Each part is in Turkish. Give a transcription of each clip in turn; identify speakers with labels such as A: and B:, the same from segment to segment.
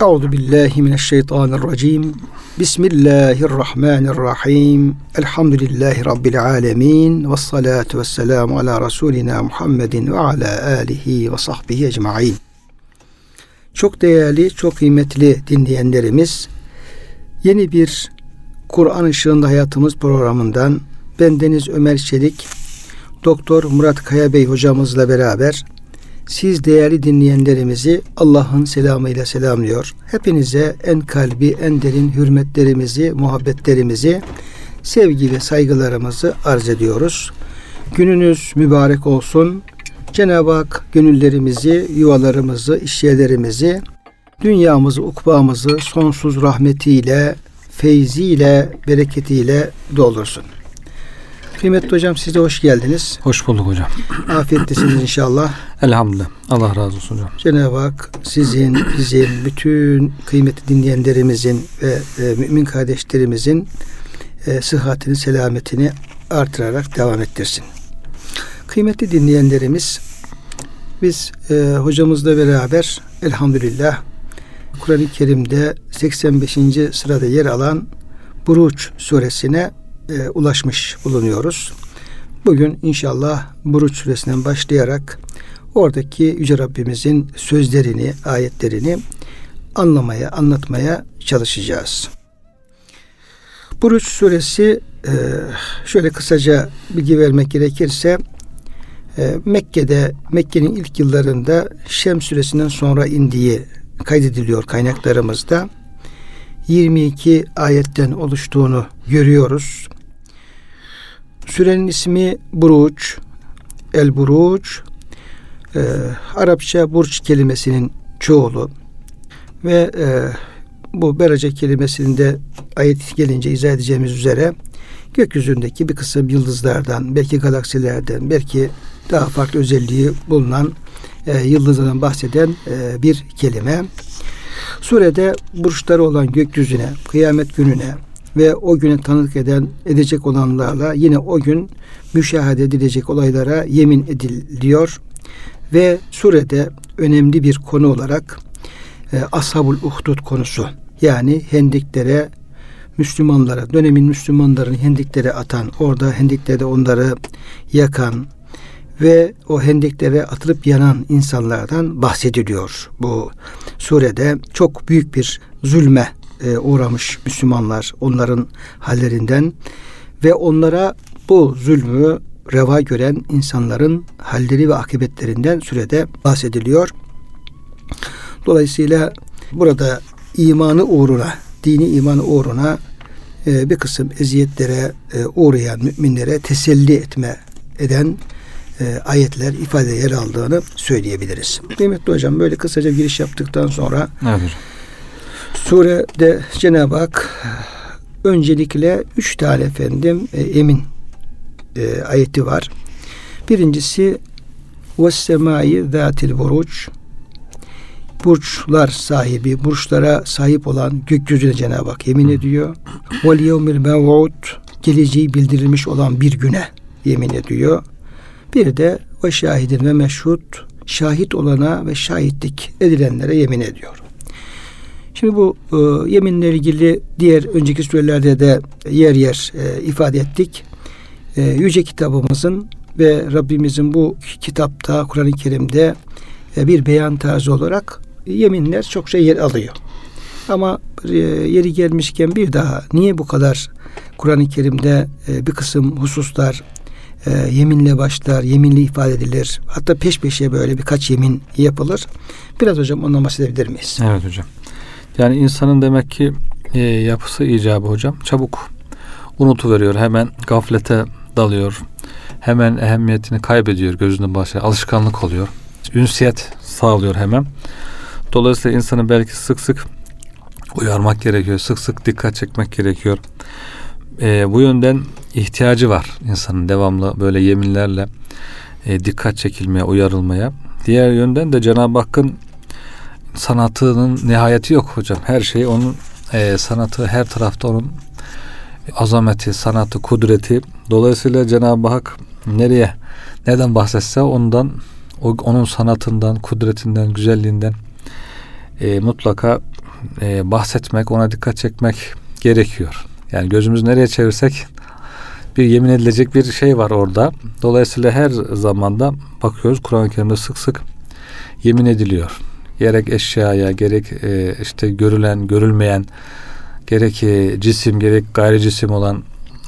A: Euzu billahi mineşşeytanirracim. Bismillahirrahmanirrahim. Elhamdülillahi rabbil alamin ve salatu vesselamu ala rasulina Muhammedin ve ala alihi ve sahbihi ecmaîn. Çok değerli, çok kıymetli dinleyenlerimiz, yeni bir Kur'an ışığında hayatımız programından ben Deniz Ömer Çelik, Doktor Murat Kaya Bey hocamızla beraber siz değerli dinleyenlerimizi Allah'ın selamıyla selamlıyor. Hepinize en kalbi, en derin hürmetlerimizi, muhabbetlerimizi, sevgi ve saygılarımızı arz ediyoruz. Gününüz mübarek olsun. Cenab-ı Hak gönüllerimizi, yuvalarımızı, işyerlerimizi, dünyamızı, ukbamızı sonsuz rahmetiyle, feyziyle, bereketiyle doldursun. Kıymetli hocam siz de hoş geldiniz.
B: Hoş bulduk hocam.
A: Afiyettesiniz inşallah.
B: Elhamdülillah. Allah razı olsun hocam.
A: Cenab-ı Hak sizin, bizim, bütün kıymetli dinleyenlerimizin ve e, mümin kardeşlerimizin e, sıhhatini, selametini artırarak devam ettirsin. Kıymetli dinleyenlerimiz, biz e, hocamızla beraber elhamdülillah Kur'an-ı Kerim'de 85. sırada yer alan Buruç suresine e, ulaşmış bulunuyoruz. Bugün inşallah Buruç suresinden başlayarak oradaki Yüce Rabbimizin sözlerini, ayetlerini anlamaya, anlatmaya çalışacağız. Buruç suresi e, şöyle kısaca bilgi vermek gerekirse e, Mekke'de Mekke'nin ilk yıllarında Şem suresinden sonra indiği kaydediliyor kaynaklarımızda. 22 ayetten oluştuğunu görüyoruz. Sürenin ismi Buruç, El Buruç, e, Arapça burç kelimesinin çoğulu ve e, bu berace kelimesinin de ayet gelince izah edeceğimiz üzere gökyüzündeki bir kısım yıldızlardan, belki galaksilerden, belki daha farklı özelliği bulunan e, yıldızlardan bahseden e, bir kelime. Surede burçları olan gökyüzüne, kıyamet gününe ve o güne tanık eden edecek olanlarla yine o gün müşahede edilecek olaylara yemin ediliyor ve surede önemli bir konu olarak e, Ashabul Uhdud konusu yani hendiklere Müslümanlara, dönemin Müslümanların hendiklere atan, orada hendiklerde onları yakan ve o hendiklere atılıp yanan insanlardan bahsediliyor. Bu surede çok büyük bir zulme e, uğramış Müslümanlar onların hallerinden ve onlara bu zulmü reva gören insanların halleri ve akıbetlerinden sürede bahsediliyor. Dolayısıyla burada imanı uğruna, dini imanı uğruna e, bir kısım eziyetlere e, uğrayan müminlere teselli etme eden e, ayetler ifade yer aldığını söyleyebiliriz. Kıymetli hocam böyle kısaca giriş yaptıktan sonra
B: evet.
A: Surede Cenab-ı Hak öncelikle üç tane efendim e, emin e, ayeti var. Birincisi semai zatil buruç burçlar sahibi, burçlara sahip olan gökyüzüne Cenab-ı Hak yemin ediyor. Vel yevmil mev'ud geleceği bildirilmiş olan bir güne yemin ediyor. Bir de ve şahidin ve meşhud şahit olana ve şahitlik edilenlere yemin ediyor. Şimdi bu e, yeminle ilgili diğer önceki sürelerde de yer yer e, ifade ettik. E, yüce kitabımızın ve Rabbimizin bu kitapta Kur'an-ı Kerim'de e, bir beyan tarzı olarak yeminler çokça yer alıyor. Ama e, yeri gelmişken bir daha niye bu kadar Kur'an-ı Kerim'de e, bir kısım hususlar e, yeminle başlar, yeminle ifade edilir. Hatta peş peşe böyle birkaç yemin yapılır. Biraz hocam ondan bahsedebilir miyiz?
B: Evet hocam. Yani insanın demek ki e, yapısı icabı hocam çabuk unutuveriyor. Hemen gaflete dalıyor. Hemen ehemmiyetini kaybediyor gözünün başı. Alışkanlık oluyor. Ünsiyet sağlıyor hemen. Dolayısıyla insanı belki sık sık uyarmak gerekiyor. Sık sık dikkat çekmek gerekiyor. E, bu yönden ihtiyacı var insanın devamlı böyle yeminlerle e, dikkat çekilmeye, uyarılmaya. Diğer yönden de Cenab-ı Hakk'ın sanatının nihayeti yok hocam. Her şey onun e, sanatı her tarafta onun azameti, sanatı, kudreti. Dolayısıyla Cenab-ı Hak nereye neden bahsetse ondan onun sanatından, kudretinden, güzelliğinden e, mutlaka e, bahsetmek, ona dikkat çekmek gerekiyor. Yani gözümüzü nereye çevirsek bir yemin edilecek bir şey var orada. Dolayısıyla her zamanda bakıyoruz Kur'an-ı Kerim'de sık sık yemin ediliyor. Gerek eşyaya, gerek e, işte görülen, görülmeyen, gerek e, cisim, gerek gayri cisim olan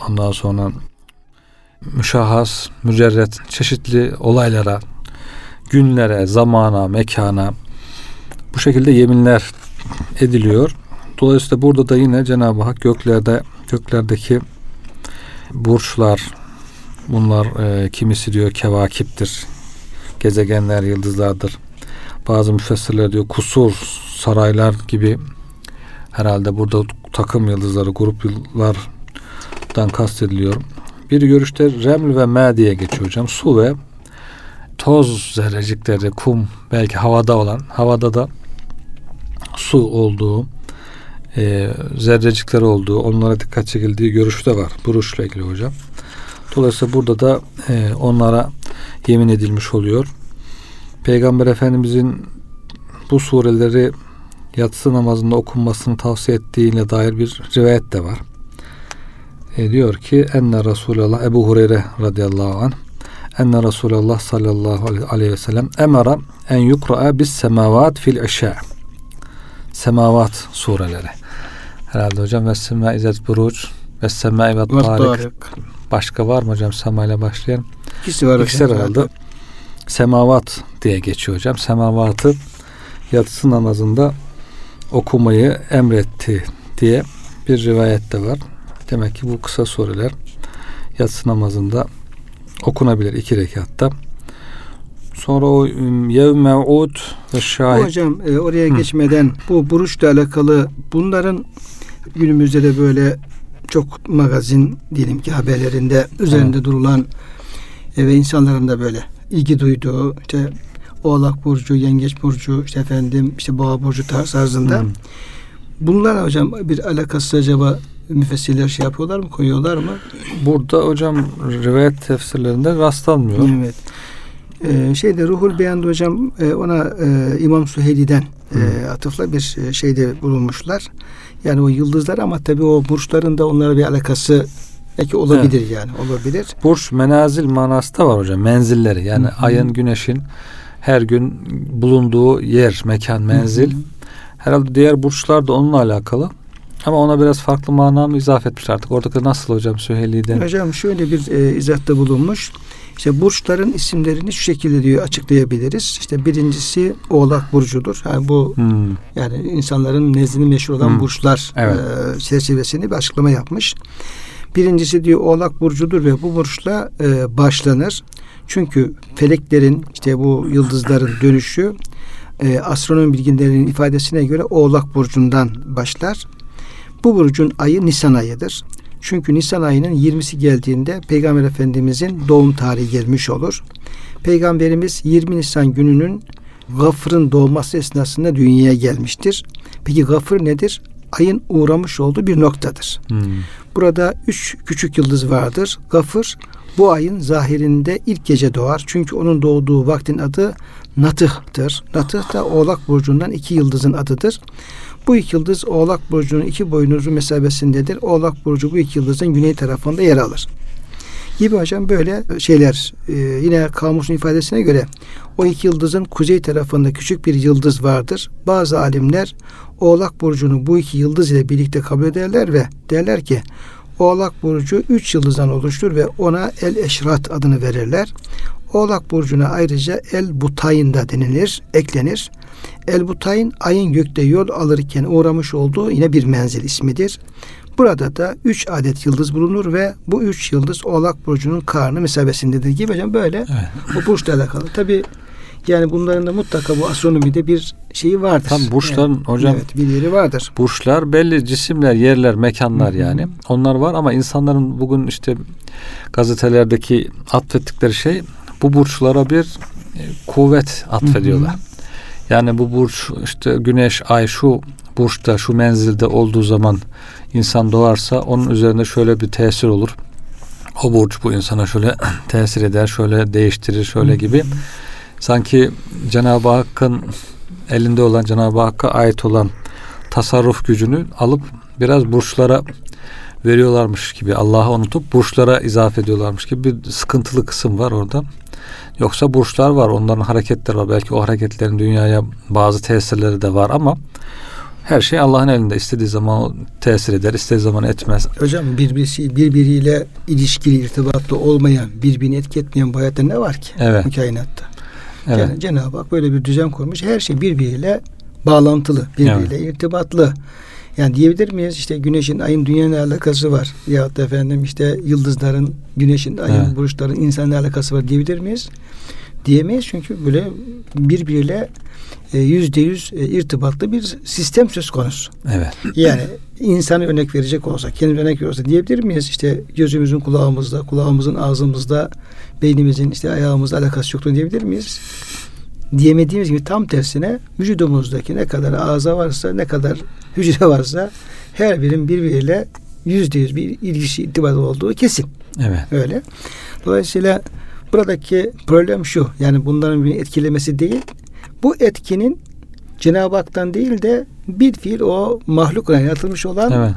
B: ondan sonra müşahhas, mücerret, çeşitli olaylara, günlere, zamana, mekana bu şekilde yeminler ediliyor. Dolayısıyla burada da yine Cenab-ı Hak göklerde göklerdeki burçlar bunlar e, kimisi diyor kevakiptir. Gezegenler, yıldızlardır. Bazı müfessirler diyor kusur, saraylar gibi herhalde burada takım yıldızları, grup yıldızlardan kastediliyor. Bir görüşte reml ve me diye geçiyor hocam. Su ve toz zerrecikleri, kum, belki havada olan, havada da su olduğu, e, zerrecikler olduğu, onlara dikkat çekildiği görüşü de var. Buruşla ilgili hocam. Dolayısıyla burada da e, onlara yemin edilmiş oluyor. Peygamber Efendimizin bu sureleri yatsı namazında okunmasını tavsiye ettiğine dair bir rivayet de var. E, diyor ki enne Resulullah Ebu Hureyre radıyallahu anh enne Resulullah sallallahu aleyhi ve sellem emara en yukra'a bis semavat fil işa semavat sureleri. Herhalde hocam ve sema izet buruç ve sema ve tarik. Başka var mı hocam sema ile başlayan?
A: İkisi var
B: İkisi
A: hocam.
B: herhalde. Semavat diye geçiyor hocam. Semavatı yatsı namazında okumayı emretti diye bir rivayet de var. Demek ki bu kısa sureler yatsı namazında okunabilir iki rekatta. Sonra o yevme ud ve şahit.
A: hocam e, oraya
B: Hı.
A: geçmeden bu buruşla alakalı bunların günümüzde de böyle çok magazin diyelim ki haberlerinde üzerinde durulan e, ve insanların da böyle ilgi duyduğu işte Oğlak burcu, Yengeç burcu, işte efendim işte Boğa burcu tarz- tarzında.
B: Hı.
A: Bunlar hocam bir alakası acaba müfessirler şey yapıyorlar mı, koyuyorlar mı?
B: Burada hocam rivayet tefsirlerinde rastlanmıyor.
A: Evet. Ee, şeyde Ruhul Beyan'da hocam e, ona e, İmam Süheyli'den e, atıfla bir e, şeyde bulunmuşlar. Yani o yıldızlar ama tabii o burçların da onlara bir alakası belki olabilir yani olabilir.
B: Burç menazil manası da var hocam. Menzilleri yani
A: Hı hı.
B: ayın, güneşin her gün bulunduğu yer, mekan, menzil.
A: Hı hı.
B: Herhalde diğer burçlar da onunla alakalı. Ama ona biraz farklı mana mı izaf etmiş artık. Oradaki nasıl hocam Süheyli'den?
A: Hocam şöyle bir e, izahatta bulunmuş. İşte burçların isimlerini şu şekilde diyor açıklayabiliriz. İşte birincisi Oğlak burcudur. Yani bu
B: Hmm.
A: yani insanların nezdinde meşhur olan
B: Hmm.
A: burçlar
B: Evet.
A: e, çerçevesinde bir açıklama yapmış. Birincisi diyor Oğlak burcudur ve bu burçla e, başlanır. Çünkü feleklerin işte bu yıldızların dönüşü e, astronomi bilginlerinin ifadesine göre Oğlak burcundan başlar. Bu burcun ayı Nisan ayıdır. Çünkü Nisan ayının 20'si geldiğinde Peygamber Efendimizin doğum tarihi gelmiş olur. Peygamberimiz 20 Nisan gününün Gafır'ın doğması esnasında dünyaya gelmiştir. Peki Gafır nedir? Ayın uğramış olduğu bir noktadır.
B: Hmm.
A: Burada üç küçük yıldız vardır. Gafır bu ayın zahirinde ilk gece doğar. Çünkü onun doğduğu vaktin adı Natıh'tır. Natıh da Oğlak Burcu'ndan iki yıldızın adıdır. Bu iki yıldız Oğlak Burcu'nun iki boynuzu mesabesindedir. Oğlak Burcu bu iki yıldızın güney tarafında yer alır. Gibi hocam böyle şeyler e, yine kamusun ifadesine göre o iki yıldızın kuzey tarafında küçük bir yıldız vardır. Bazı alimler Oğlak Burcu'nu bu iki yıldız ile birlikte kabul ederler ve derler ki Oğlak Burcu üç yıldızdan oluştur ve ona El Eşrat adını verirler. Oğlak Burcu'na ayrıca El Butayn da denilir, eklenir. El Butayn ayın gökte yol alırken uğramış olduğu yine bir menzil ismidir. Burada da üç adet yıldız bulunur ve bu üç yıldız Oğlak Burcu'nun karnı mesabesindedir gibi hocam böyle
B: Evet.
A: o burçla alakalı. Tabi yani bunların da mutlaka bu astronomide bir şeyi vardır.
B: Tam burçların
A: Evet.
B: hocam
A: Evet bir yeri vardır.
B: burçlar belli cisimler, yerler, mekanlar
A: Hı hı.
B: yani. Onlar var ama insanların bugün işte gazetelerdeki atfettikleri şey bu burçlara bir e, kuvvet atfediyorlar. Yani bu burç işte güneş, ay şu burçta, şu menzilde olduğu zaman insan doğarsa onun üzerinde şöyle bir tesir olur. O burç bu insana şöyle tesir eder, şöyle değiştirir, şöyle gibi. Sanki Cenab-ı Hakk'ın elinde olan, Cenab-ı Hakk'a ait olan tasarruf gücünü alıp biraz burçlara veriyorlarmış gibi Allah'ı unutup burçlara izafe ediyorlarmış gibi bir sıkıntılı kısım var orada. Yoksa burçlar var, onların hareketleri var. Belki o hareketlerin dünyaya bazı tesirleri de var ama her şey Allah'ın elinde. İstediği zaman tesir eder, istediği zaman etmez.
A: Hocam birbirisi birbiriyle ilişkili, irtibatlı olmayan, birbirini etki etmeyen bu hayatta ne var ki?
B: Evet.
A: Bu kainatta.
B: Evet.
A: Yani Cenab-ı Hak böyle bir düzen kurmuş. Her şey birbiriyle bağlantılı, birbiriyle irtibatlı. Yani diyebilir miyiz işte güneşin, ayın dünyayla alakası var. Ya da efendim işte yıldızların, güneşin, ayın,
B: Evet.
A: burçların insanla alakası var diyebilir miyiz? Diyemeyiz çünkü böyle birbiriyle yüzde yüz e, irtibatlı bir sistem söz konusu.
B: Evet.
A: Yani insanı örnek verecek olsa, kendimiz örnek verecek diyebilir miyiz? İşte gözümüzün kulağımızda, kulağımızın ağzımızda, beynimizin işte ayağımızla alakası yoktur diyebilir miyiz? Diyemediğimiz gibi tam tersine vücudumuzdaki ne kadar ağza varsa, ne kadar hücre varsa her birin birbiriyle yüzde yüz bir ilgisi irtibatı olduğu kesin.
B: Evet.
A: Öyle. Dolayısıyla buradaki problem şu. Yani bunların bir etkilemesi değil. Bu etkinin Cenab-ı Hak'tan değil de bir fiil o mahluk yaratılmış olan
B: Evet.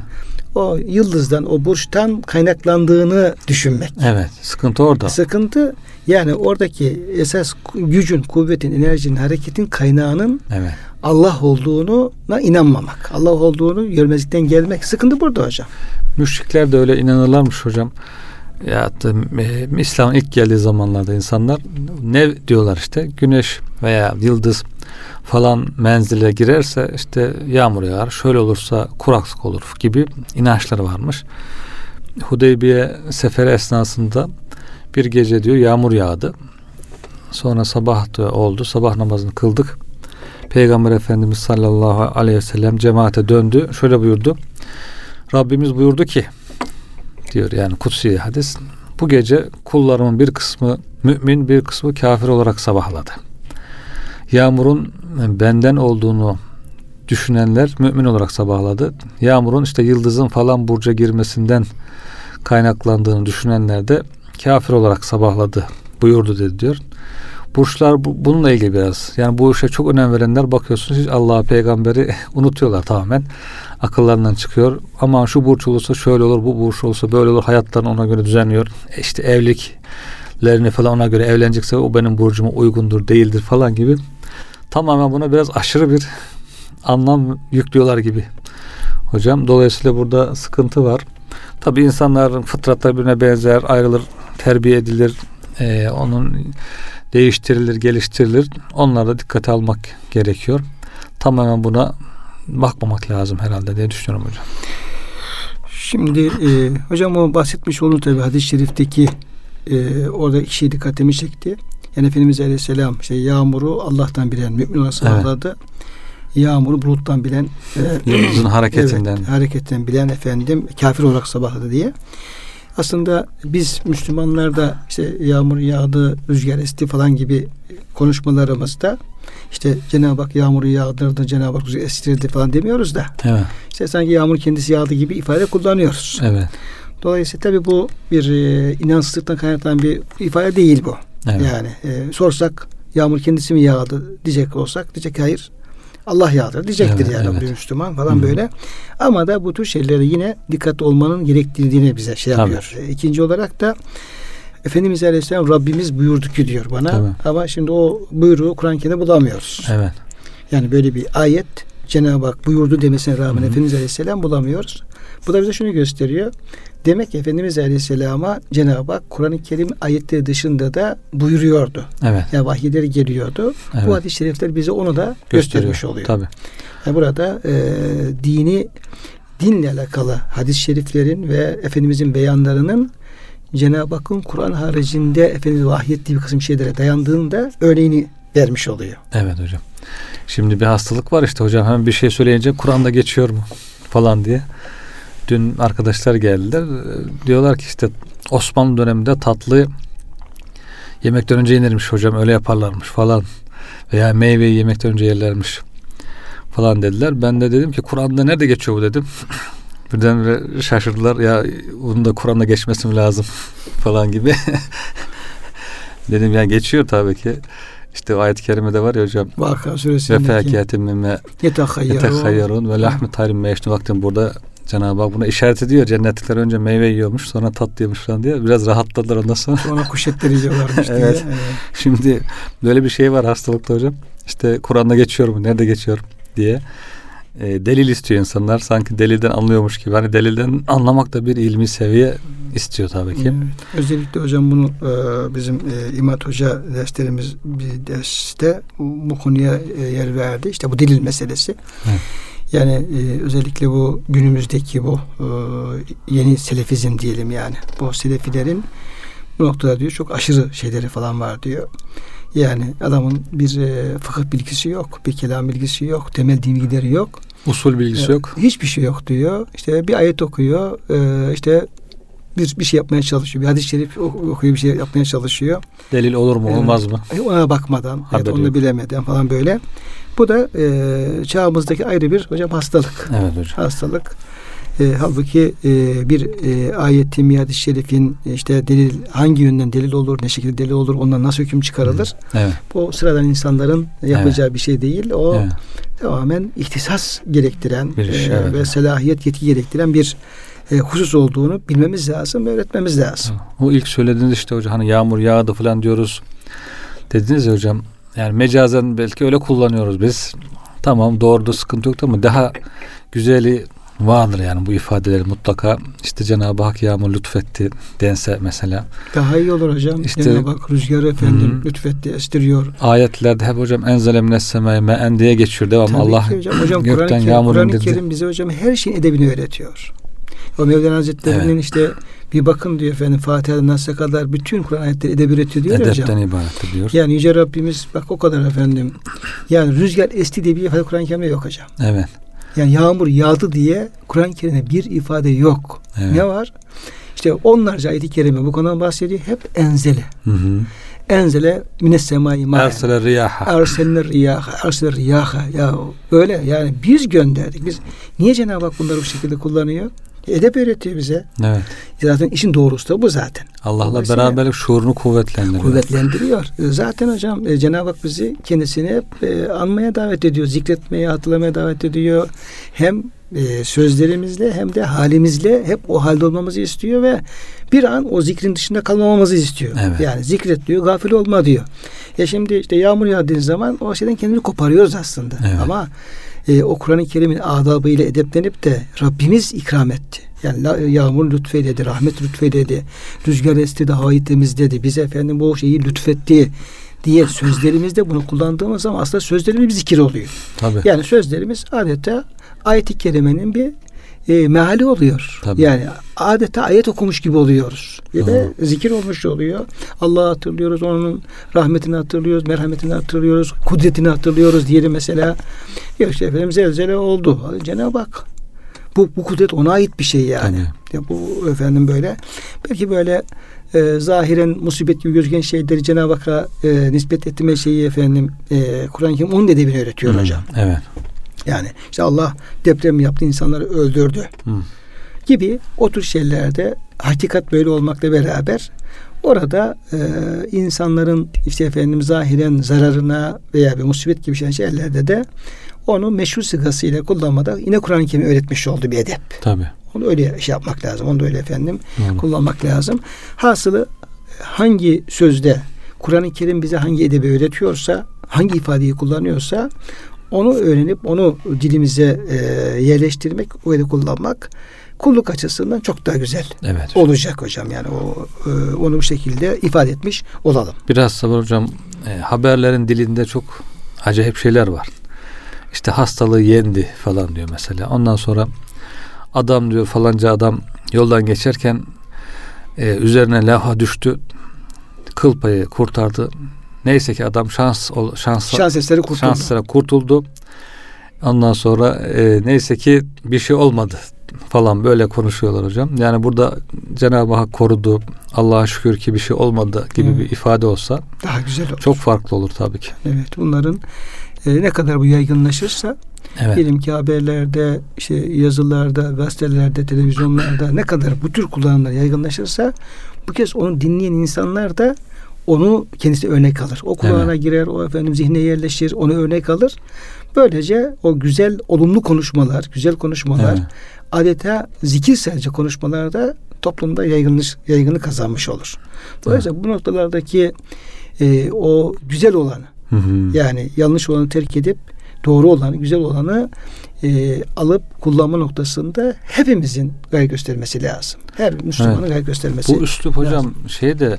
A: o yıldızdan, o burçtan kaynaklandığını düşünmek.
B: Evet. Sıkıntı orada.
A: Sıkıntı yani oradaki esas gücün, kuvvetin, enerjinin, hareketin kaynağının
B: Evet.
A: Allah olduğuna inanmamak. Allah olduğunu görmezlikten gelmek. Sıkıntı burada hocam.
B: Müşrikler de öyle inanırlarmış hocam. Ya da e, İslam'ın ilk geldiği zamanlarda insanlar ne diyorlar işte güneş veya yıldız falan menzile girerse işte yağmur yağar, şöyle olursa kuraklık olur gibi inançları varmış. Hudeybiye seferi esnasında bir gece diyor yağmur yağdı. Sonra sabah da oldu. Sabah namazını kıldık. Peygamber Efendimiz sallallahu aleyhi ve sellem cemaate döndü. Şöyle buyurdu. Rabbimiz buyurdu ki diyor yani kutsi hadis. Bu gece kullarımın bir kısmı mümin bir kısmı kafir olarak sabahladı. Yağmurun benden olduğunu düşünenler mümin olarak sabahladı. Yağmurun işte yıldızın falan burca girmesinden kaynaklandığını düşünenler de kafir olarak sabahladı buyurdu dedi diyor. Burçlar bu, bununla ilgili biraz. Yani bu işe çok önem verenler bakıyorsunuz hiç Allah'a peygamberi unutuyorlar tamamen. Akıllarından çıkıyor. Ama şu burç olursa şöyle olur, bu burç olursa böyle olur. Hayatlarını ona göre düzenliyor. E işte evliliklerini falan ona göre evlenecekse o benim burcuma uygundur, değildir falan gibi. Tamamen buna biraz aşırı bir anlam yüklüyorlar gibi. Hocam dolayısıyla burada sıkıntı var. Tabi insanların fıtratları birbirine benzer, ayrılır, terbiye edilir. Ee, onun değiştirilir, geliştirilir. Onlara da dikkate almak gerekiyor. Tamamen buna bakmamak lazım herhalde diye düşünüyorum hocam.
A: Şimdi e, hocam o bahsetmiş olduğu tabi hadis-i şerifteki e, orada iki şey dikkatimi çekti. Yani Efendimiz Aleyhisselam işte yağmuru Allah'tan bilen mümin olarak sabahladı. Yağmuru buluttan bilen
B: e, yıldızın hareketinden
A: evet, hareketten bilen efendim kafir olarak sabahladı diye. Aslında biz Müslümanlar da işte yağmur yağdı, rüzgar esti falan gibi konuşmalarımızda işte Cenab-ı Hak yağmuru yağdırdı, Cenab-ı Hak rüzgar estirdi falan demiyoruz da.
B: Evet.
A: İşte sanki yağmur kendisi yağdı gibi ifade kullanıyoruz.
B: Evet.
A: Dolayısıyla tabi bu bir e, inançsızlıktan kaynaklanan bir ifade değil bu.
B: Evet.
A: Yani e, sorsak yağmur kendisi mi yağdı diyecek olsak diyecek hayır Allah yağdır diyecektir
B: Evet,
A: yani
B: evet.
A: bir Müslüman falan
B: Hı.
A: böyle. Ama da bu tür şeylere yine dikkatli olmanın gerektirdiğini bize şey yapıyor. E, İkinci olarak da Efendimiz Aleyhisselam Rabbimiz buyurdu ki diyor bana.
B: Tabii.
A: Ama şimdi o buyruğu Kur'an-ı Kerim'de bulamıyoruz.
B: Evet.
A: Yani böyle bir ayet Cenab-ı Hak buyurdu demesine rağmen
B: Hı hı.
A: Efendimiz Aleyhisselam bulamıyoruz. Bu da bize şunu gösteriyor. Demek ki Efendimiz Aleyhisselam'a Cenab-ı Hak Kur'an-ı Kerim ayetleri dışında da buyuruyordu.
B: Evet.
A: Yani vahiyleri geliyordu.
B: Evet.
A: Bu hadis-i şerifler bize onu da
B: Gösteriyor.
A: göstermiş oluyor.
B: Tabii.
A: Yani burada e, dini dinle alakalı hadis-i şeriflerin ve Efendimizin beyanlarının Cenab-ı Hakk'ın Kur'an haricinde Efendimiz vahyettiği bir kısım şeylere dayandığını da örneğini vermiş oluyor.
B: Evet hocam. Şimdi bir hastalık var işte hocam hemen bir şey söyleyince Kur'an'da geçiyor mu falan diye. Dün arkadaşlar geldiler. Ee, Diyorlar ki işte Osmanlı döneminde tatlı yemekten önce yenirmiş hocam öyle yaparlarmış falan. Veya meyveyi yemekten önce yerlermiş falan dediler. Ben de dedim ki Kur'an'da nerede geçiyor bu dedim. Birden şaşırdılar ya bunun da Kur'an'da geçmesi mi lazım falan gibi. dedim ya geçiyor tabii ki. İşte ayet-i kerimede var ya hocam.
A: Vaka
B: Ve
A: suresindeki
B: fâkiyetin mimme
A: yetehayyarun.
B: ve lahmi tarim meşnu vaktin burada Cenab-ı Hak buna işaret ediyor. Cennetlikler önce meyve yiyormuş sonra tatlı yemiş falan diye. Biraz rahatladılar ondan sonra.
A: Sonra kuş etleri yiyorlarmış diye.
B: Evet. Şimdi böyle bir şey var hastalıkta hocam. İşte Kur'an'da geçiyor mu? Nerede geçiyor diye. E, delil istiyor insanlar. Sanki delilden anlıyormuş gibi. Hani delilden anlamak da bir ilmi seviye istiyor tabii ki.
A: Evet. Özellikle hocam bunu e, bizim e, İmat Hoca derslerimiz bir derste bu konuya e, yer verdi. İşte bu delil meselesi.
B: Evet.
A: Yani e, özellikle bu günümüzdeki bu e, yeni selefizm diyelim yani. Bu selefilerin bu noktada diyor çok aşırı şeyleri falan var diyor. Yani adamın bir e, fıkıh bilgisi yok, bir kelam bilgisi yok, temel din bilgileri yok.
B: Usul bilgisi
A: E,
B: yok.
A: Hiçbir şey yok diyor. İşte bir ayet okuyor. e, işte bir, bir şey yapmaya çalışıyor. Bir hadis-i şerif ok- okuyor bir şey yapmaya çalışıyor.
B: Delil olur mu
A: Evet.
B: olmaz mı?
A: E, Ona bakmadan, evet, onu
B: yok.
A: bilemeden falan böyle. Bu da e, çağımızdaki ayrı bir hocam hastalık.
B: Evet hocam.
A: Hastalık. E, halbuki e, bir e, ayet-i miyad-i şerifin e, işte delil hangi yönden delil olur, ne şekilde delil olur, ondan nasıl hüküm çıkarılır?
B: Evet.
A: Bu sıradan insanların yapacağı bir şey değil. O
B: evet.
A: tamamen ihtisas gerektiren
B: Bir iş,
A: e,
B: evet.
A: ve selahiyet yetki gerektiren bir e, husus olduğunu bilmemiz lazım öğretmemiz lazım.
B: O ilk söylediğiniz işte hocam hani yağmur yağdı falan diyoruz. Dediniz ya hocam yani mecazen belki öyle kullanıyoruz biz. Tamam doğruda sıkıntı yok ama daha güzeli vardır yani bu ifadeleri mutlaka işte Cenab-ı Hak yağmur lütfetti dense mesela.
A: Daha iyi olur hocam.
B: İşte-
A: İşte, bak rüzgarı efendim
B: Hı.
A: lütfetti, estiriyor.
B: Ayetlerde hep hocam enzele mines semai me'en diye geçiyor devam
A: Tabii
B: Allah
A: ki hocam. Hocam
B: gökten
A: Kur'an-ı Kerim,
B: yağmur
A: Kur'an-ı. Kerim bize hocam her şeyin edebini öğretiyor. O Mevlana Hazretleri'nin
B: Evet.
A: işte bir bakın diyor efendim Fatiha'dan Nas'a kadar bütün Kur'an ayetleri edeb üretiyor diyor ya hocam.
B: edepten ibarettir diyor.
A: Yani Yüce Rabbimiz bak o kadar efendim. Yani rüzgar esti diye bir ifade Kur'an-ı Kerim'de yok hocam.
B: Evet.
A: Yani yağmur yağdı diye Kur'an-ı Kerim'de bir ifade yok.
B: Evet.
A: Ne var? İşte onlarca ayet-i kerime bu konudan bahsediyor. Hep enzele.
B: Hı hı.
A: Enzele mines semai ma'en.
B: Ersele riyaha.
A: Arsenler riyaha, arsenler riyaha. Ya öyle yani biz gönderdik. Biz niye Cenab-ı Hak bunları bu şekilde kullanıyor? Edep öğretiyor bize.
B: Evet.
A: Zaten işin doğrusu da bu zaten.
B: Allah'la beraberlik şuurunu kuvvetlendiriyor.
A: Kuvvetlendiriyor. E, Zaten hocam e, Cenab-ı Hak bizi kendisine hep e, anmaya davet ediyor. Zikretmeye, hatırlamaya davet ediyor. Hem e, sözlerimizle hem de halimizle hep o halde olmamızı istiyor ve bir an o zikrin dışında kalmamamızı istiyor.
B: Evet.
A: Yani zikret diyor, gafil olma diyor. Ya şimdi işte yağmur yağdığı zaman o şeyden kendini koparıyoruz aslında.
B: Evet.
A: Ama e, o Kur'an-ı Kerim'in adabıyla edeplenip de Rabbimiz ikram etti. Yani yağmur lütfeyledi, rahmet lütfeyledi, rüzgar esti de havayı temizledi, bize efendim bu şeyi lütfetti diye sözlerimizde bunu kullandığımız zaman aslında sözlerimiz zikir oluyor.
B: Tabii.
A: Yani sözlerimiz adeta ayet-i kerimenin bir e, meali oluyor.
B: Tabii.
A: Yani adeta ayet okumuş gibi oluyoruz. De
B: Doğru.
A: zikir olmuş oluyor. Allah'ı hatırlıyoruz, onun rahmetini hatırlıyoruz, merhametini hatırlıyoruz, kudretini hatırlıyoruz diyelim mesela. Ya işte efendim zelzele oldu. Cenab-ı Hak bu, bu kudret ona ait bir şey yani.
B: Tabii.
A: Ya bu efendim böyle belki böyle e, zahiren musibet gibi gözüken şeyleri Cenab-ı Hakk'a e, nispet etme şeyi efendim e, Kur'an-ı Kerim onun edebini öğretiyor
B: Hı.
A: hocam.
B: Evet.
A: Yani işte Allah deprem yaptı insanları öldürdü
B: Hı.
A: gibi o tür şeylerde hakikat böyle olmakla beraber orada e, insanların işte efendim zahiren zararına veya bir musibet gibi şeylerde de onu meşhur sıgasıyla kullanmada yine Kur'an-ı Kerim öğretmiş olduğu bir edep.
B: Tabii.
A: Onu öyle şey yapmak lazım. Onu da öyle efendim
B: Doğru.
A: kullanmak lazım. Hasılı hangi sözde Kur'an-ı Kerim bize hangi edebi öğretiyorsa, hangi ifadeyi kullanıyorsa onu öğrenip onu dilimize e, yerleştirmek, öyle kullanmak kulluk açısından çok daha güzel
B: Evet.
A: olacak hocam. Yani o e, onu bu şekilde ifade etmiş olalım.
B: Biraz sabır hocam e, haberlerin dilinde çok acayip şeyler var. İşte hastalığı yendi falan diyor mesela. Ondan sonra adam diyor falanca adam yoldan geçerken e, üzerine levha düştü. Kıl payı kurtardı. Neyse ki adam şans şans
A: Şans eseri kurtuldu.
B: şanslara kurtuldu. Ondan sonra e, neyse ki bir şey olmadı falan böyle konuşuyorlar hocam. Yani burada Cenab-ı Hak korudu. Allah'a şükür ki bir şey olmadı gibi
A: Evet.
B: bir ifade olsa
A: Daha güzel olur.
B: çok farklı olur tabii ki.
A: Evet bunların e, ne kadar bu yaygınlaşırsa
B: Evet.
A: Diyelim ki haberlerde, işte yazılarda, gazetelerde, televizyonlarda ne kadar bu tür kullanımlar yaygınlaşırsa bu kez onu dinleyen insanlar da onu kendisi örnek alır. O kulağına evet. girer, o efendim zihne yerleşir, onu örnek alır. Böylece o güzel olumlu konuşmalar, güzel konuşmalar evet. adeta zikir sadece konuşmalarda toplumda yaygınlık, yaygınlık kazanmış olur. Dolayısıyla evet. bu noktalardaki e, o güzel olanı hı hı. yani yanlış olanı terk edip doğru olanı, güzel olanı e, alıp kullanma noktasında hepimizin gayret göstermesi lazım. Her Müslümanın evet. gayret göstermesi
B: Bu üslup hocam lazım. şey de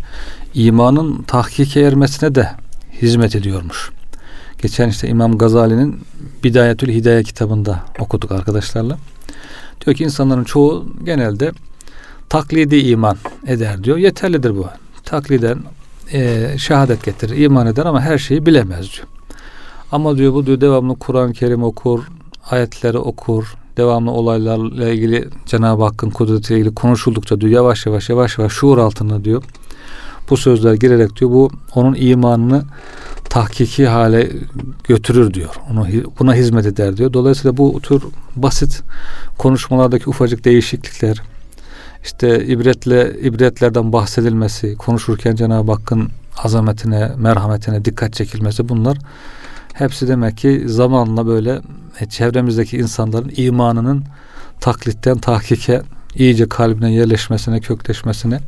B: imanın tahkike ermesine de hizmet ediyormuş. Geçen işte İmam Gazali'nin Bidayetül Hidaye kitabında okuduk arkadaşlarla. Diyor ki insanların çoğu genelde taklidi iman eder diyor. Yeterlidir bu. Takliden e, şehadet getirir, iman eder ama her şeyi bilemez diyor. Ama diyor bu diyor devamlı Kur'an-ı Kerim okur, ayetleri okur, devamlı olaylarla ilgili Cenab-ı Hakk'ın kudretiyle ilgili konuşuldukça diyor yavaş yavaş yavaş yavaş şuur altında diyor bu sözler girerek diyor bu onun imanını tahkiki hale götürür diyor. Onu buna hizmet eder diyor. Dolayısıyla bu tür basit konuşmalardaki ufacık değişiklikler işte ibretle ibretlerden bahsedilmesi, konuşurken Cenab-ı Hakk'ın azametine, merhametine dikkat çekilmesi bunlar hepsi demek ki zamanla böyle e, çevremizdeki insanların imanının taklitten tahkike iyice kalbine yerleşmesine, kökleşmesine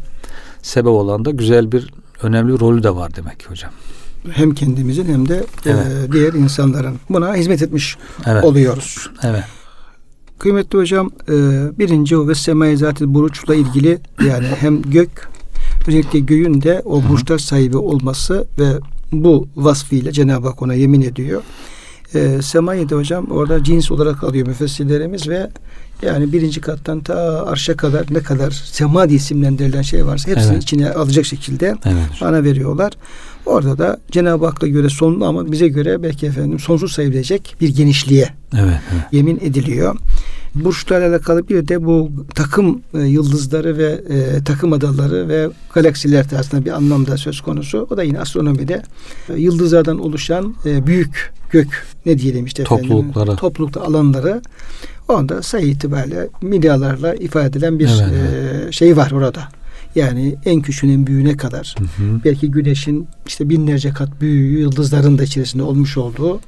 B: sebep olan da güzel bir önemli rolü de var demek ki hocam.
A: Hem kendimizin hem de e, evet. e, diğer insanların buna hizmet etmiş evet. oluyoruz.
B: Evet.
A: Kıymetli hocam e, birinci o ve semai zaten buruçla ilgili yani hem gök özellikle göğün de o burçlar sahibi olması ve bu vasfıyla Cenab-ı Hak ona yemin ediyor. E, semayı da hocam orada cins olarak alıyor müfessirlerimiz ve yani birinci kattan ta arşa kadar ne kadar sema diye isimlendirilen şey varsa hepsini evet. içine alacak şekilde evet. ana veriyorlar. Orada da Cenab-ı Hakk'a göre sonlu ama bize göre belki efendim sonsuz sayılabilecek bir genişliğe evet, evet. yemin ediliyor. Burçlarla alakalı bir de bu takım e, yıldızları ve e, takım adaları ve galaksiler tarzında bir anlamda söz konusu. O da yine astronomide e, yıldızlardan oluşan e, büyük gök ne diyelim işte
B: efendim, toplulukları
A: toplulukta alanları onda sayı itibariyle milyarlarla ifade edilen bir evet, e, şey var orada. Yani en küçüğünün büyüğüne kadar. Hı hı. Belki güneşin işte binlerce kat büyüğü yıldızların da içerisinde olmuş olduğu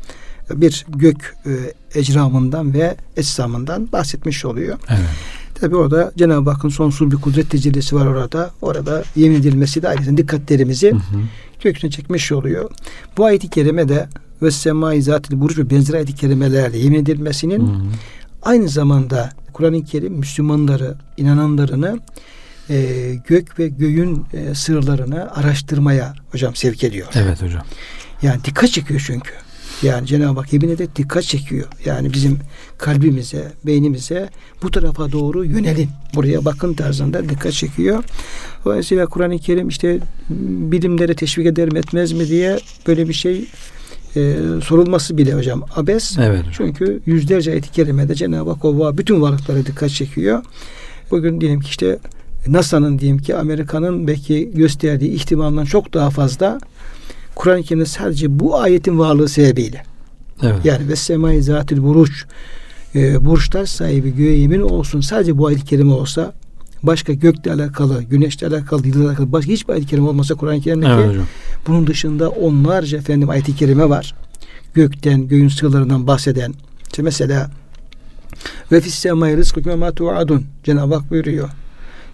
A: bir gök e, ecramından ve ecsamından bahsetmiş oluyor. Evet. Tabi orada Cenab-ı Hakk'ın sonsuz bir kudret tecellisi var orada. Orada yemin edilmesi de ayrıca dikkatlerimizi hı hı. köküne çekmiş oluyor. Bu ayet-i kerime de ve semai zatil buruç ve benzer ayet-i kerimelerle yemin edilmesinin hı hı. aynı zamanda Kur'an-ı Kerim Müslümanları, inananlarını e, gök ve göğün e, sırlarını araştırmaya hocam sevk ediyor.
B: Evet hocam.
A: Yani dikkat çekiyor çünkü. Yani Cenab-ı Hak yemin ederek dikkat çekiyor. Yani bizim kalbimize, beynimize bu tarafa doğru yönelin. Buraya bakın tarzında dikkat çekiyor. Dolayısıyla Kur'an-ı Kerim işte bilimlere teşvik eder mi etmez mi diye böyle bir şey e, sorulması bile hocam abes.
B: Evet.
A: Çünkü yüzlerce ayet-i kerimede Cenab-ı Hak o bütün varlıklara dikkat çekiyor. Bugün diyelim ki işte NASA'nın diyelim ki Amerika'nın belki gösterdiği ihtimalden çok daha fazla Kur'an-ı Kerim'de sadece bu ayetin varlığı sebebiyle. Evet. Yani ve semai zatil buruç e, burçlar sahibi göğe yemin olsun sadece bu ayet-i kerime olsa başka gökle alakalı, güneşle alakalı, yıldızla alakalı başka hiçbir ayet-i kerime olmasa Kur'an-ı Kerim'deki evet, bunun dışında onlarca efendim ayet-i kerime var. Gökten, göğün sırlarından bahseden. İşte mesela ve fis semai rızkıkum ma tuadun. Cenab-ı Hak buyuruyor.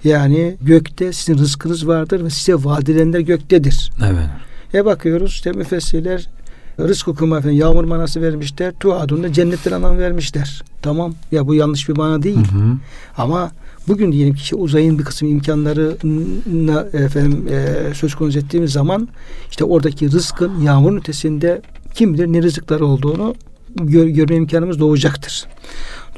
A: Yani gökte sizin rızkınız vardır ve size vaat edilenler göktedir.
B: Evet.
A: E bakıyoruz işte müfessirler rızk okuma efendim yağmur manası vermişler. Tuadun'da cennetten anlam vermişler. Tamam ya bu yanlış bir mana değil. Hı hı. Ama bugün diyelim ki uzayın bir kısım imkanları efendim e, söz konusu ettiğimiz zaman işte oradaki rızkın yağmurun ötesinde kim bilir ne rızıkları olduğunu gör, görme imkanımız doğacaktır.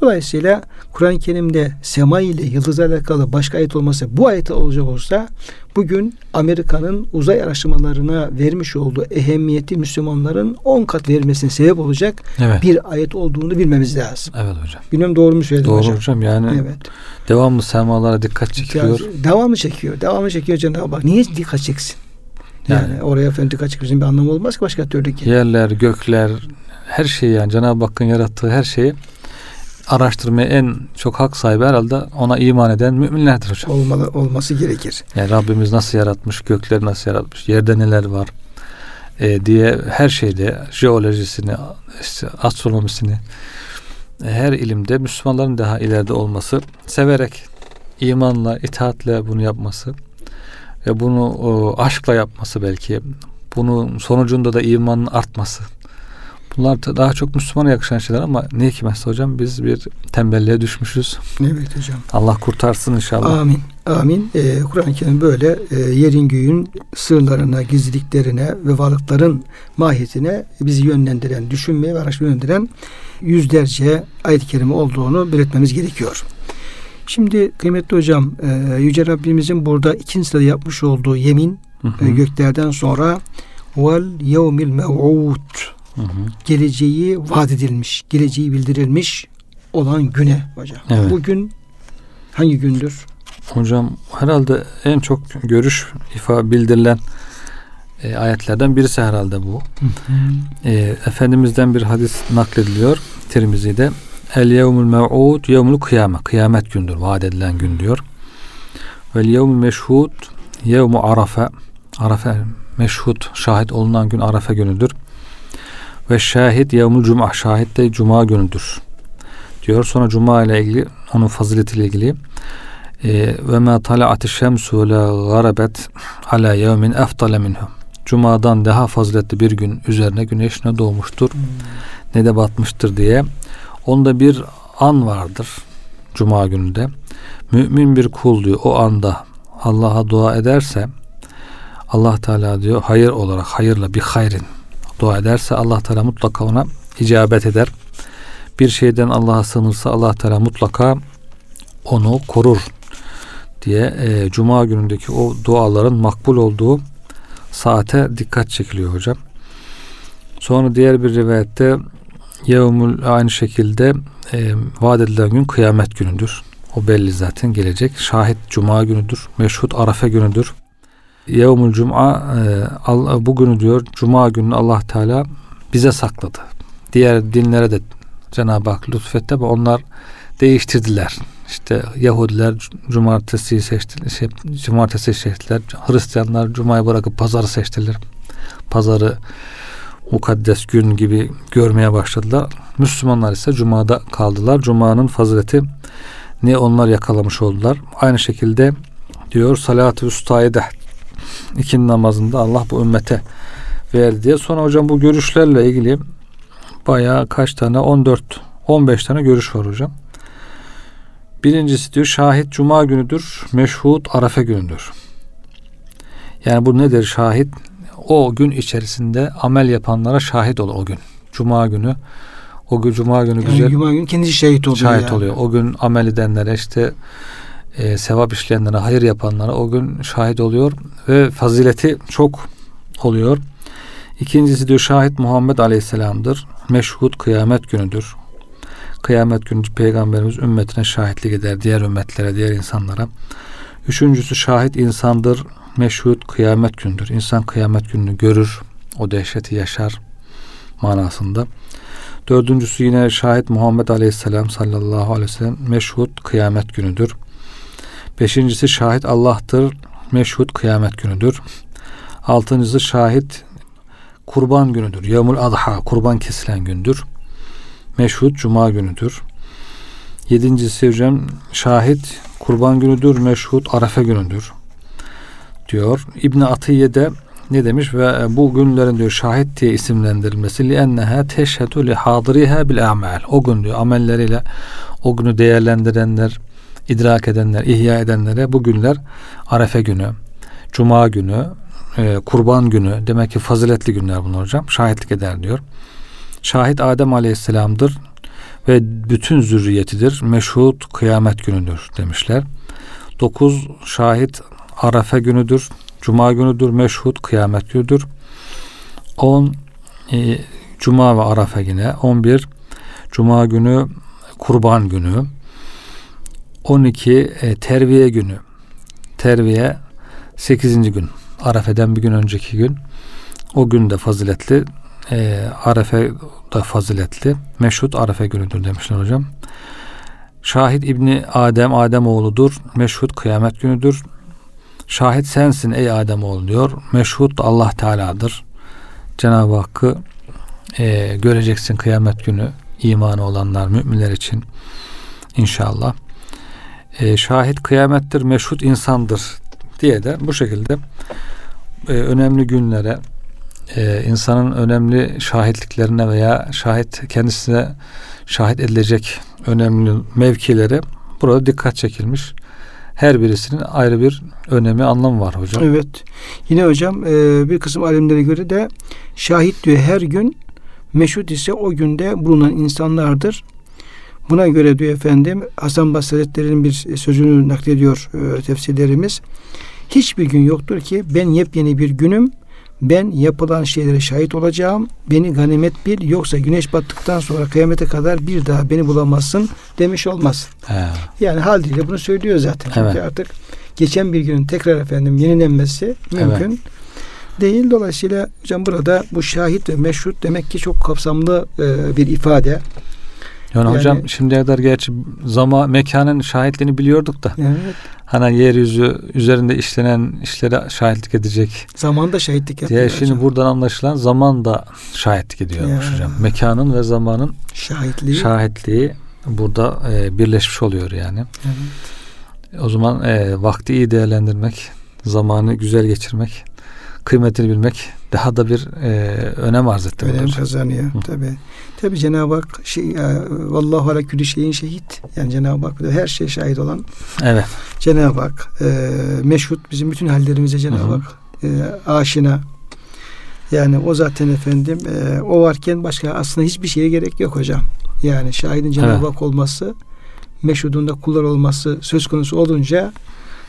A: Dolayısıyla Kur'an-ı Kerim'de sema ile yıldızla alakalı başka ayet olmasa bu ayet olacak olsa bugün Amerika'nın uzay araştırmalarına vermiş olduğu ehemmiyeti Müslümanların 10 kat vermesine sebep olacak evet. bir ayet olduğunu bilmemiz lazım.
B: Evet hocam.
A: Bilmem doğru mu söyledim
B: doğru
A: hocam?
B: Doğru hocam yani evet. devamlı semalara dikkat çekiyor.
A: devamlı çekiyor. Devamlı çekiyor Cenab-ı Hak. Niye dikkat çeksin? Yani, yani oraya efendim dikkat çekmesinin bir anlamı olmaz ki başka türlü ki.
B: Yerler, gökler, her şey yani Cenab-ı Hakk'ın yarattığı her şeyi araştırmaya en çok hak sahibi herhalde ona iman eden müminlerdir hocam.
A: Olmalı, olması gerekir.
B: Yani Rabbimiz nasıl yaratmış, gökleri nasıl yaratmış, yerde neler var e, diye her şeyde jeolojisini, işte astronomisini e, her ilimde Müslümanların daha ileride olması, severek, imanla, itaatle bunu yapması ve bunu o, aşkla yapması belki, bunun sonucunda da imanın artması Bunlar da daha çok Müslümana yakışan şeyler ama ne hikmetse hocam biz bir tembelliğe düşmüşüz.
A: Evet hocam.
B: Allah kurtarsın inşallah.
A: Amin. Amin. Ee, Kur'an-ı Kerim böyle e, yerin göğün sırlarına, gizliliklerine ve varlıkların mahiyetine bizi yönlendiren, düşünmeye ve araştırmaya yönlendiren yüzlerce ayet-i kerime olduğunu belirtmemiz gerekiyor. Şimdi kıymetli hocam, e, Yüce Rabbimizin burada ikinci sırada yapmış olduğu yemin
B: Hı hı.
A: e, göklerden sonra vel yevmil mev'ud
B: Hı hı.
A: geleceği vaat edilmiş, geleceği bildirilmiş olan güne hocam.
B: Evet.
A: Bugün hangi gündür?
B: Hocam herhalde en çok görüş ifa bildirilen e, ayetlerden birisi herhalde bu. E, Efendimiz'den bir hadis naklediliyor Tirmizi'de. El yevmul mev'ud yevmul kıyame. Kıyamet gündür. Vaat edilen gün diyor. Vel yevmul meşhud yevmu arafe. Arafe meşhud şahit olunan gün Arafe günüdür. Ve şahit yevmul cuma. Şahit de cuma günüdür. Diyor. Sonra cuma ile ilgili onun faziletiyle ilgili e, ve ma tala'ati şemsu la garabet ala yevmin eftale minhu. Cuma'dan daha faziletli bir gün üzerine güneş ne doğmuştur ne de batmıştır diye. Onda bir an vardır Cuma gününde. Mümin bir kul diyor o anda Allah'a dua ederse Allah Teala diyor hayır olarak hayırla bir hayrin dua ederse Allah Teala mutlaka ona icabet eder. Bir şeyden Allah'a sığınırsa Allah Teala mutlaka onu korur diye e, Cuma günündeki o duaların makbul olduğu saate dikkat çekiliyor hocam. Sonra diğer bir rivayette Yevmül aynı şekilde e, vaat edilen gün kıyamet günüdür. O belli zaten gelecek. Şahit Cuma günüdür. Meşhut Arafe günüdür. Yevmül Cuma e, bugünü diyor Cuma günü Allah Teala bize sakladı. Diğer dinlere de Cenab-ı Hak lütfetti ama onlar değiştirdiler. İşte Yahudiler cumartesi seçti, şey, cumartesi seçtiler. Hristiyanlar cumayı bırakıp pazarı seçtiler. Pazarı mukaddes gün gibi görmeye başladılar. Müslümanlar ise cumada kaldılar. Cuma'nın fazileti ne onlar yakalamış oldular. Aynı şekilde diyor salat-ı ustayı da ikindi namazında Allah bu ümmete verdi diye. Sonra hocam bu görüşlerle ilgili bayağı kaç tane 14 15 tane görüş var hocam. Birincisi diyor şahit cuma günüdür, meşhut arafe günüdür. Yani bu nedir şahit? O gün içerisinde amel yapanlara şahit ol o gün. Cuma günü. O gün cuma günü
A: Yani
B: güzel
A: Cuma günü kendisi şahit oluyor.
B: şahit
A: yani.
B: oluyor. O gün amel edenlere işte e, sevap işleyenlere, hayır yapanlara o gün şahit oluyor ve fazileti çok oluyor. İkincisi diyor şahit Muhammed Aleyhisselam'dır. Meşhut kıyamet günüdür. Kıyamet günü peygamberimiz ümmetine şahitlik eder diğer ümmetlere, diğer insanlara. Üçüncüsü şahit insandır. Meşhut kıyamet gündür. İnsan kıyamet gününü görür. O dehşeti yaşar manasında. Dördüncüsü yine şahit Muhammed Aleyhisselam sallallahu aleyhi ve sellem meşhut kıyamet günüdür. Beşincisi şahit Allah'tır. Meşhut kıyamet günüdür. Altıncısı şahit kurban günüdür. Yevmul adha kurban kesilen gündür. Meşhut cuma günüdür. Yedincisi hocam şahit kurban günüdür. Meşhut arefe günüdür. Diyor. İbn Atiye de ne demiş ve bu günlerin diyor şahit diye isimlendirilmesi li enneha teşhedü li hadiriha bil amel. O gün diyor amelleriyle o günü değerlendirenler, idrak edenler, ihya edenlere bu günler Arefe günü, Cuma günü, e, Kurban günü demek ki faziletli günler bunlar hocam. Şahitlik eder diyor. Şahit Adem Aleyhisselam'dır ve bütün zürriyetidir. Meşhut kıyamet günüdür demişler. Dokuz şahit Arafe günüdür. Cuma günüdür. Meşhut kıyamet günüdür. On e, Cuma ve Arafe yine. On bir Cuma günü Kurban günü. 12 e, terviye günü. Terviye 8. gün. Arafe'den bir gün önceki gün. O gün de faziletli. e, Arefe da faziletli. Meşhud Arefe günüdür demişler hocam. Şahit İbni Adem Adem oğludur. Meşhud kıyamet günüdür. Şahit sensin ey Adem oğlu diyor. Meşhud Allah Teala'dır. Cenab-ı Hakk'ı e, göreceksin kıyamet günü imanı olanlar müminler için inşallah. E, şahit kıyamettir, meşhut insandır diye de bu şekilde e, önemli günlere e, insanın önemli şahitliklerine veya şahit kendisine şahit edilecek önemli mevkilere burada dikkat çekilmiş. Her birisinin ayrı bir önemi, anlamı var hocam.
A: Evet. Yine hocam e, bir kısım alimlere göre de şahit diyor her gün meşhut ise o günde bulunan insanlardır. Buna göre diyor efendim Hasan Basri Hazretleri'nin bir sözünü naklediyor e, tefsirlerimiz. Hiçbir gün yoktur ki ben yepyeni bir günüm ben yapılan şeylere şahit olacağım. Beni ganimet bil yoksa güneş battıktan sonra kıyamete kadar bir daha beni bulamazsın demiş olmaz.
B: He.
A: Yani haliyle bunu söylüyor zaten.
B: Evet.
A: Çünkü artık geçen bir günün tekrar efendim yenilenmesi mümkün değil. Dolayısıyla hocam burada bu şahit ve meşhut demek ki çok kapsamlı e, bir ifade.
B: Yani,
A: Yani-
B: hocam şimdiye kadar gerçi zaman mekanın şahitliğini biliyorduk da
A: Evet.
B: hani yeryüzü üzerinde işlenen işlere şahitlik edecek
A: Zamanda şahitlik yapıyor
B: diye
A: hocam.
B: şimdi buradan anlaşılan zaman da şahitlik ediyormuş
A: Ya.
B: hocam. Mekanın ve zamanın
A: Şahitliği.
B: şahitliği burada e, birleşmiş oluyor yani.
A: Evet.
B: O zaman e, vakti iyi değerlendirmek, zamanı güzel geçirmek, kıymetini bilmek daha da bir e, önem arz etti.
A: Önem kazanıyor. Tabi. Tabi Cenab-ı Hak şey, e, vallahu ala külli şeyin şehit. Yani Cenab-ı Hak her şeye şahit olan
B: Evet.
A: Cenab-ı Hak e, meşhut bizim bütün hallerimize Cenab-ı. Hak e, aşina. Yani o zaten efendim e, o varken başka aslında hiçbir şeye gerek yok hocam. Yani şahidin Cenab-ı
B: Evet.
A: Hak olması, meşhudun da kullar olması söz konusu olunca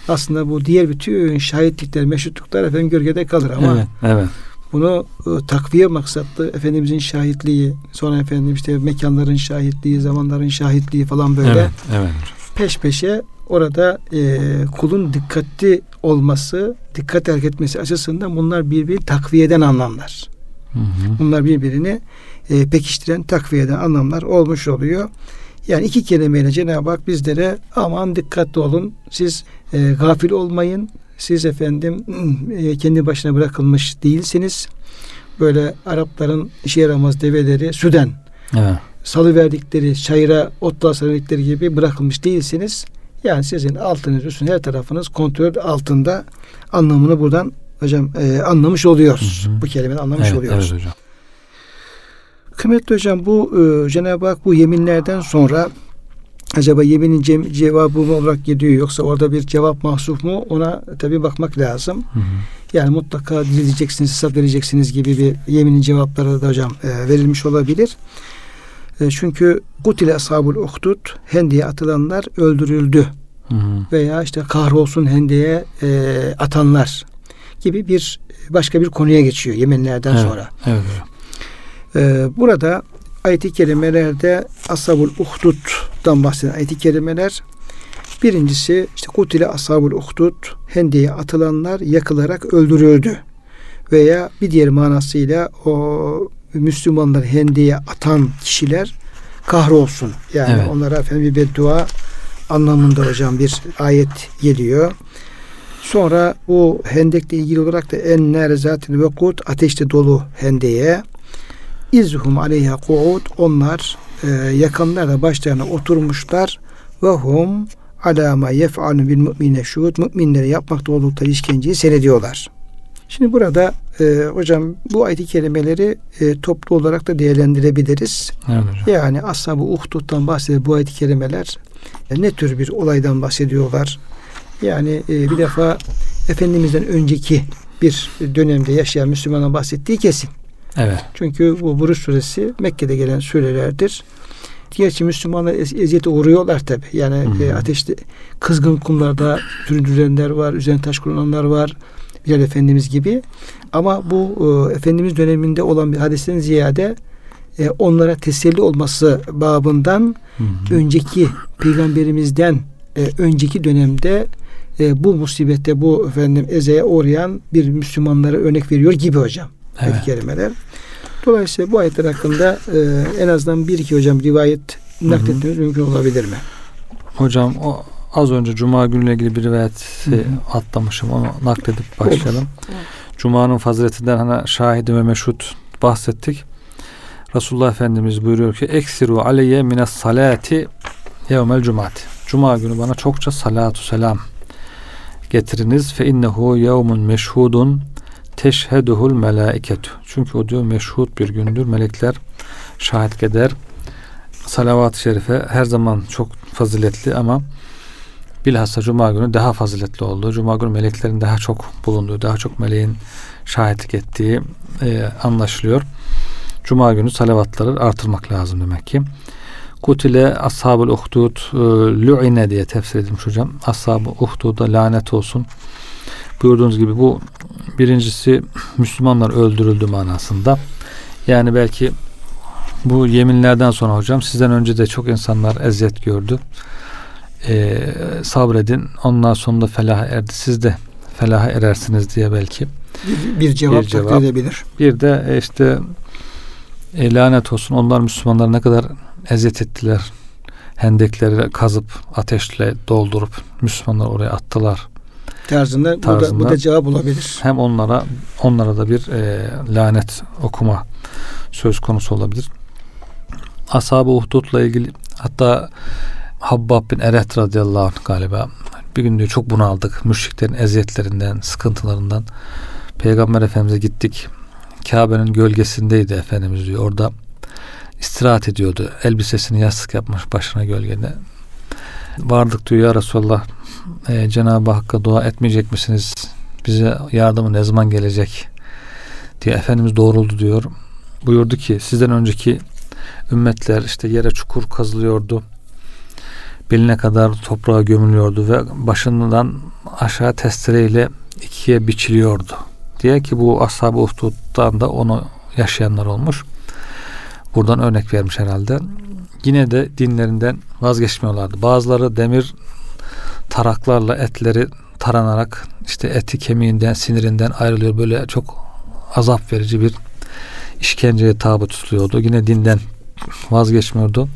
A: aslında bu diğer bütün şahitlikler, meşrutluklar efendim gölgede kalır ama
B: evet. Evet.
A: bunu e, takviye maksatlı Efendimizin şahitliği, sonra efendim işte mekanların şahitliği, zamanların şahitliği falan böyle
B: Evet. Evet.
A: peş peşe orada e, kulun dikkatli olması, dikkat hareket etmesi açısından bunlar birbirini takviyeden anlamlar.
B: Hı hı.
A: Bunlar birbirini e, pekiştiren, takviyeden anlamlar olmuş oluyor. Yani iki kelimeyle Cenab-ı Hak bizlere aman dikkatli olun, siz e, gafil olmayın, siz efendim e, kendi başına bırakılmış değilsiniz. Böyle Arapların işe yaramaz develeri süden
B: Evet.
A: salı verdikleri çayıra otla sarıldıkları gibi bırakılmış değilsiniz. Yani sizin altınız üstünüz her tarafınız kontrol altında anlamını buradan hocam e, anlamış oluyoruz.
B: Hı hı.
A: Bu kelimeyi anlamış
B: Evet,
A: oluyoruz.
B: evet hocam.
A: Kıymetli hocam bu e, Cenab-ı Hak bu yeminlerden sonra acaba yeminin cem- cevabı mı olarak gidiyor yoksa orada bir cevap mahsuf mu ona tabi bakmak lazım.
B: Hı hı.
A: Yani mutlaka dirileceksiniz, hesap vereceksiniz gibi bir yeminin cevapları da hocam e, verilmiş olabilir. E, çünkü kutile ashabul uhdud hendeye atılanlar öldürüldü
B: Hı hı.
A: veya işte kahrolsun hendeye e, atanlar gibi bir başka bir konuya geçiyor yeminlerden
B: Evet.
A: sonra.
B: Evet.
A: Ee, burada ayet-i kerimelerde ashabul uhdud'dan bahseden ayet-i kerimeler birincisi işte kutile ashabul uhdud hendeye atılanlar yakılarak öldürüldü veya bir diğer manasıyla o Müslümanlar hendeye atan kişiler kahrolsun. Yani
B: Evet.
A: onlara efendim bir beddua anlamında hocam bir ayet geliyor. Sonra bu hendekle ilgili olarak da en ner zaten vekut ateşte dolu hendeye izhum aleyha kuud onlar e, yakanlar da başlarına oturmuşlar ve hum ala ma yef'alu bil mu'mine şuhud müminlere yapmakta oldukları işkenceyi seyrediyorlar. Şimdi burada e, hocam bu ayet-i kerimeleri e, toplu olarak da değerlendirebiliriz.
B: Evet.
A: Yani ashab-ı uhdud'dan bahseden bu ayet-i kerimeler e, ne tür bir olaydan bahsediyorlar? Yani e, bir defa Efendimiz'den önceki bir dönemde yaşayan Müslümana bahsettiği kesin.
B: Evet.
A: Çünkü bu Buruş suresi Mekke'de gelen surelerdir. Gerçi Müslümanlar ez- eziyete uğruyorlar tabi. Yani
B: Hı hı.
A: e, ateşte kızgın kumlarda süründürülenler var, üzerine taş kullananlar var. Bilal Efendimiz gibi. Ama bu e, Efendimiz döneminde olan bir hadisten ziyade e, onlara teselli olması babından
B: Hı hı.
A: önceki peygamberimizden e, önceki dönemde e, bu musibette bu efendim ezeye uğrayan bir Müslümanlara örnek veriyor gibi hocam.
B: Evet.
A: ayet-i kerimeler. Dolayısıyla bu ayetler hakkında e, en azından bir iki hocam rivayet nakletmemiz mümkün olabilir mi?
B: Hocam o az önce Cuma günüyle ilgili bir rivayeti atlamışım. Onu nakledip başlayalım. Cuma'nın faziletinden hani şahidi ve meşhut bahsettik. Resulullah Efendimiz buyuruyor ki eksiru aleyye mines salati yevmel cumati. Cuma günü bana çokça salatu selam getiriniz fe innehu yevmun meşhudun teşheduhul melaiketu. Çünkü o diyor meşhud bir gündür. Melekler şahit eder. Salavat-ı şerife her zaman çok faziletli ama bilhassa Cuma günü daha faziletli olduğu, Cuma günü meleklerin daha çok bulunduğu, daha çok meleğin şahitlik ettiği e, anlaşılıyor. Cuma günü salavatları artırmak lazım demek ki. Kutile ashabul uhdud e, lu'ine diye tefsir edilmiş hocam. Ashab-ı uhduda lanet olsun. Buyurduğunuz gibi bu birincisi Müslümanlar öldürüldü manasında. Yani belki bu yeminlerden sonra hocam sizden önce de çok insanlar eziyet gördü. Ee, sabredin ondan sonunda felaha erdi. Siz de felaha erersiniz diye belki.
A: Bir, bir cevap,
B: Bir cevap.
A: edebilir.
B: Bir de e, işte e, lanet olsun onlar Müslümanlar ne kadar eziyet ettiler. Hendekleri kazıp ateşle doldurup Müslümanlar oraya attılar.
A: Tarzında, bu, da,
B: Tarzında.
A: bu da cevap olabilir.
B: Hem onlara onlara da bir e, lanet okuma söz konusu olabilir. Ashab-ı Uhdud'la ilgili hatta Habbab bin Eret radıyallahu anh galiba bir gün diyor çok bunaldık. Müşriklerin eziyetlerinden, sıkıntılarından. Peygamber Efendimiz'e gittik. Kabe'nin gölgesindeydi Efendimiz diyor. Orada istirahat ediyordu. Elbisesini yastık yapmış başına gölgede. Vardık diyor ya Resulallah e, Cenab-ı Hakk'a dua etmeyecek misiniz? Bize yardımı ne zaman gelecek? diye Efendimiz doğruldu diyor. Buyurdu ki sizden önceki ümmetler işte yere çukur kazılıyordu. Beline kadar toprağa gömülüyordu ve başından aşağı testereyle ikiye biçiliyordu. Diye ki bu ashab-ı uhduddan da onu yaşayanlar olmuş. Buradan örnek vermiş herhalde. Yine de dinlerinden vazgeçmiyorlardı. Bazıları demir taraklarla etleri taranarak işte eti kemiğinden sinirinden ayrılıyor. Böyle çok azap verici bir işkenceye tabi tutuluyordu. Yine dinden vazgeçmiyordu.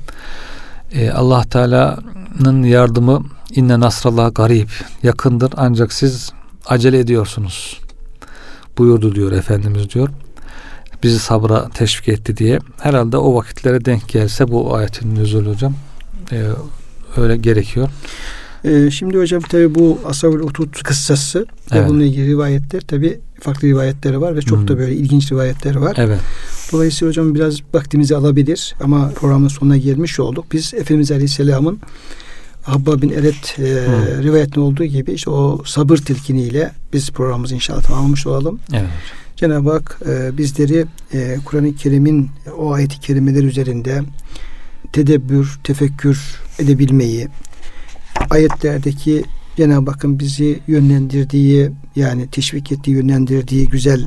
B: Ee, Allah Teala'nın yardımı inne nasrallah garip yakındır ancak siz acele ediyorsunuz buyurdu diyor Efendimiz diyor. Bizi sabra teşvik etti diye. Herhalde o vakitlere denk gelse bu ayetin nüzulü hocam e, öyle gerekiyor.
A: Ee, şimdi hocam tabi bu Ashab-ül Uhdud kıssası ve
B: Evet.
A: bununla ilgili rivayetler tabi farklı rivayetleri var ve çok da
B: Hı.
A: böyle ilginç rivayetleri var.
B: Evet.
A: Dolayısıyla hocam biraz vaktimizi alabilir ama programın sonuna gelmiş olduk. Biz Efendimiz Aleyhisselam'ın Habba bin Eret e,
B: Hı.
A: rivayetinde olduğu gibi işte o sabır tilkiniyle biz programımızı inşallah tamamlamış olalım.
B: Evet.
A: Cenab-ı Hak e, bizleri e, Kur'an-ı Kerim'in o ayeti kerimeler üzerinde tedebbür, tefekkür edebilmeyi, ayetlerdeki Cenab-ı Hakk'ın bizi yönlendirdiği yani teşvik ettiği, yönlendirdiği güzel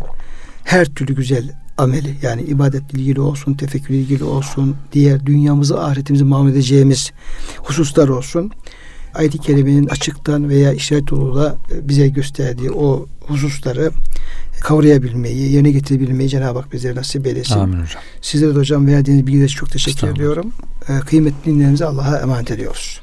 A: her türlü güzel ameli yani ibadetle ilgili olsun, tefekkürle ilgili olsun, diğer dünyamızı, ahiretimizi mamul edeceğimiz hususlar olsun. Ayet-i Kerime'nin açıktan veya işaret yoluyla bize gösterdiği o hususları kavrayabilmeyi, yerine getirebilmeyi Cenab-ı Hak bizlere nasip eylesin.
B: Amin hocam.
A: Sizlere de hocam verdiğiniz bilgiler için çok teşekkür ediyorum. Ee, kıymetli dinlerimizi Allah'a emanet ediyoruz.